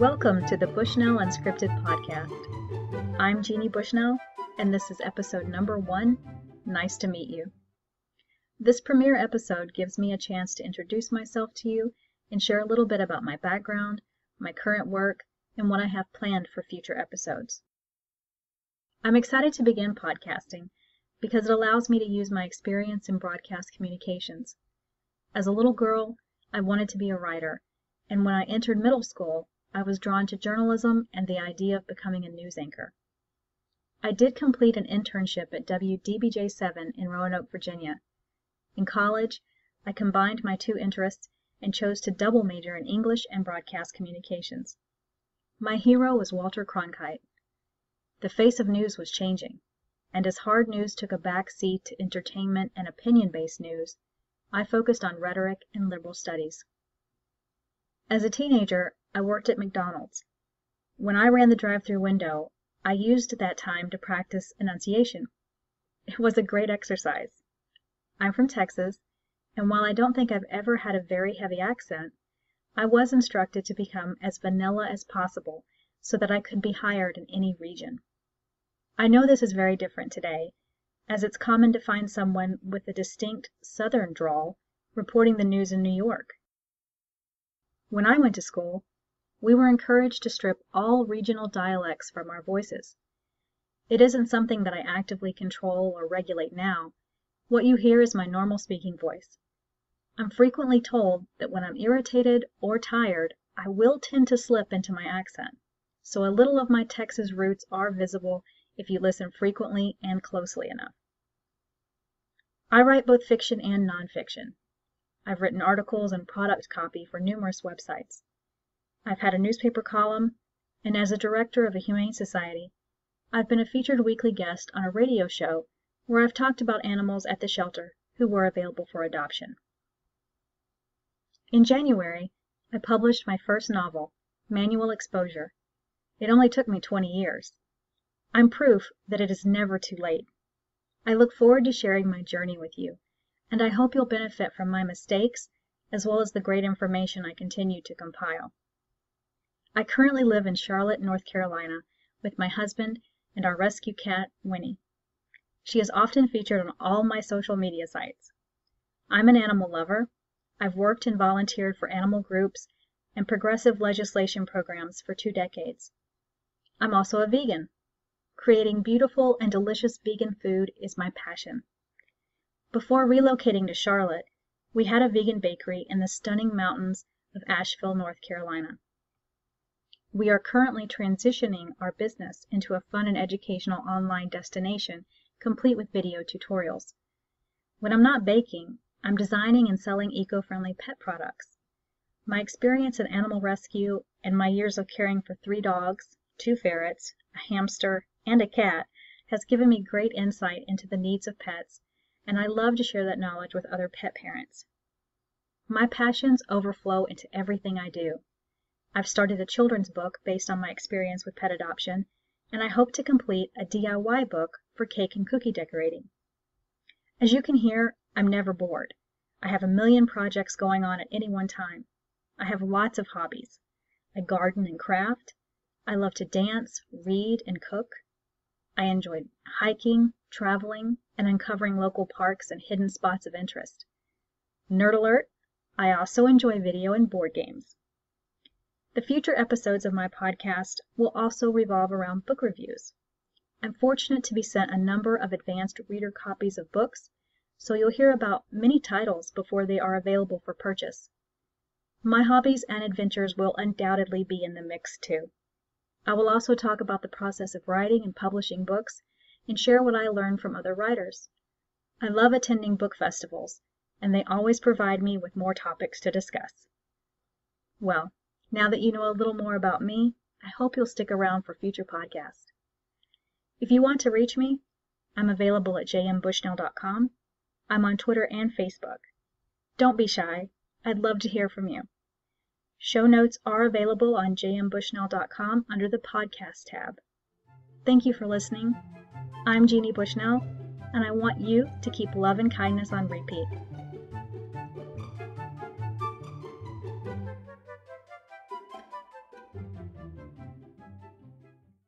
Welcome to the Bushnell Unscripted Podcast. I'm Jeannie Bushnell, and this is episode number one. Nice to meet you. This premiere episode gives me a chance to introduce myself to you and share a little bit about my background, my current work, and what I have planned for future episodes. I'm excited to begin podcasting because it allows me to use my experience in broadcast communications. As a little girl, I wanted to be a writer, and when I entered middle school, I was drawn to journalism and the idea of becoming a news anchor. I did complete an internship at WDBJ 7 in Roanoke, Virginia. In college, I combined my two interests and chose to double major in English and broadcast communications. My hero was Walter Cronkite. The face of news was changing, and as hard news took a back seat to entertainment and opinion based news, I focused on rhetoric and liberal studies. As a teenager, I worked at McDonald's. When I ran the drive through window, I used that time to practice enunciation. It was a great exercise. I'm from Texas, and while I don't think I've ever had a very heavy accent, I was instructed to become as vanilla as possible so that I could be hired in any region. I know this is very different today, as it's common to find someone with a distinct Southern drawl reporting the news in New York. When I went to school, we were encouraged to strip all regional dialects from our voices. It isn't something that I actively control or regulate now. What you hear is my normal speaking voice. I'm frequently told that when I'm irritated or tired, I will tend to slip into my accent, so a little of my Texas roots are visible if you listen frequently and closely enough. I write both fiction and nonfiction. I've written articles and product copy for numerous websites. I've had a newspaper column, and as a director of a humane society, I've been a featured weekly guest on a radio show where I've talked about animals at the shelter who were available for adoption. In January, I published my first novel, Manual Exposure. It only took me 20 years. I'm proof that it is never too late. I look forward to sharing my journey with you and I hope you'll benefit from my mistakes as well as the great information I continue to compile. I currently live in Charlotte, North Carolina, with my husband and our rescue cat, Winnie. She is often featured on all my social media sites. I'm an animal lover. I've worked and volunteered for animal groups and progressive legislation programs for two decades. I'm also a vegan. Creating beautiful and delicious vegan food is my passion. Before relocating to Charlotte, we had a vegan bakery in the stunning mountains of Asheville, North Carolina. We are currently transitioning our business into a fun and educational online destination complete with video tutorials. When I'm not baking, I'm designing and selling eco-friendly pet products. My experience in animal rescue and my years of caring for three dogs, two ferrets, a hamster, and a cat has given me great insight into the needs of pets and I love to share that knowledge with other pet parents. My passions overflow into everything I do. I've started a children's book based on my experience with pet adoption, and I hope to complete a DIY book for cake and cookie decorating. As you can hear, I'm never bored. I have a million projects going on at any one time. I have lots of hobbies. I garden and craft. I love to dance, read, and cook. I enjoy hiking, traveling, and uncovering local parks and hidden spots of interest. Nerd alert! I also enjoy video and board games. The future episodes of my podcast will also revolve around book reviews. I'm fortunate to be sent a number of advanced reader copies of books, so you'll hear about many titles before they are available for purchase. My hobbies and adventures will undoubtedly be in the mix too. I will also talk about the process of writing and publishing books and share what I learn from other writers. I love attending book festivals, and they always provide me with more topics to discuss. Well, now that you know a little more about me, I hope you'll stick around for future podcasts. If you want to reach me, I'm available at jmbushnell.com. I'm on Twitter and Facebook. Don't be shy. I'd love to hear from you. Show notes are available on jmbushnell.com under the podcast tab. Thank you for listening I'm Jeannie Bushnell, and I want you to keep love and kindness on repeat.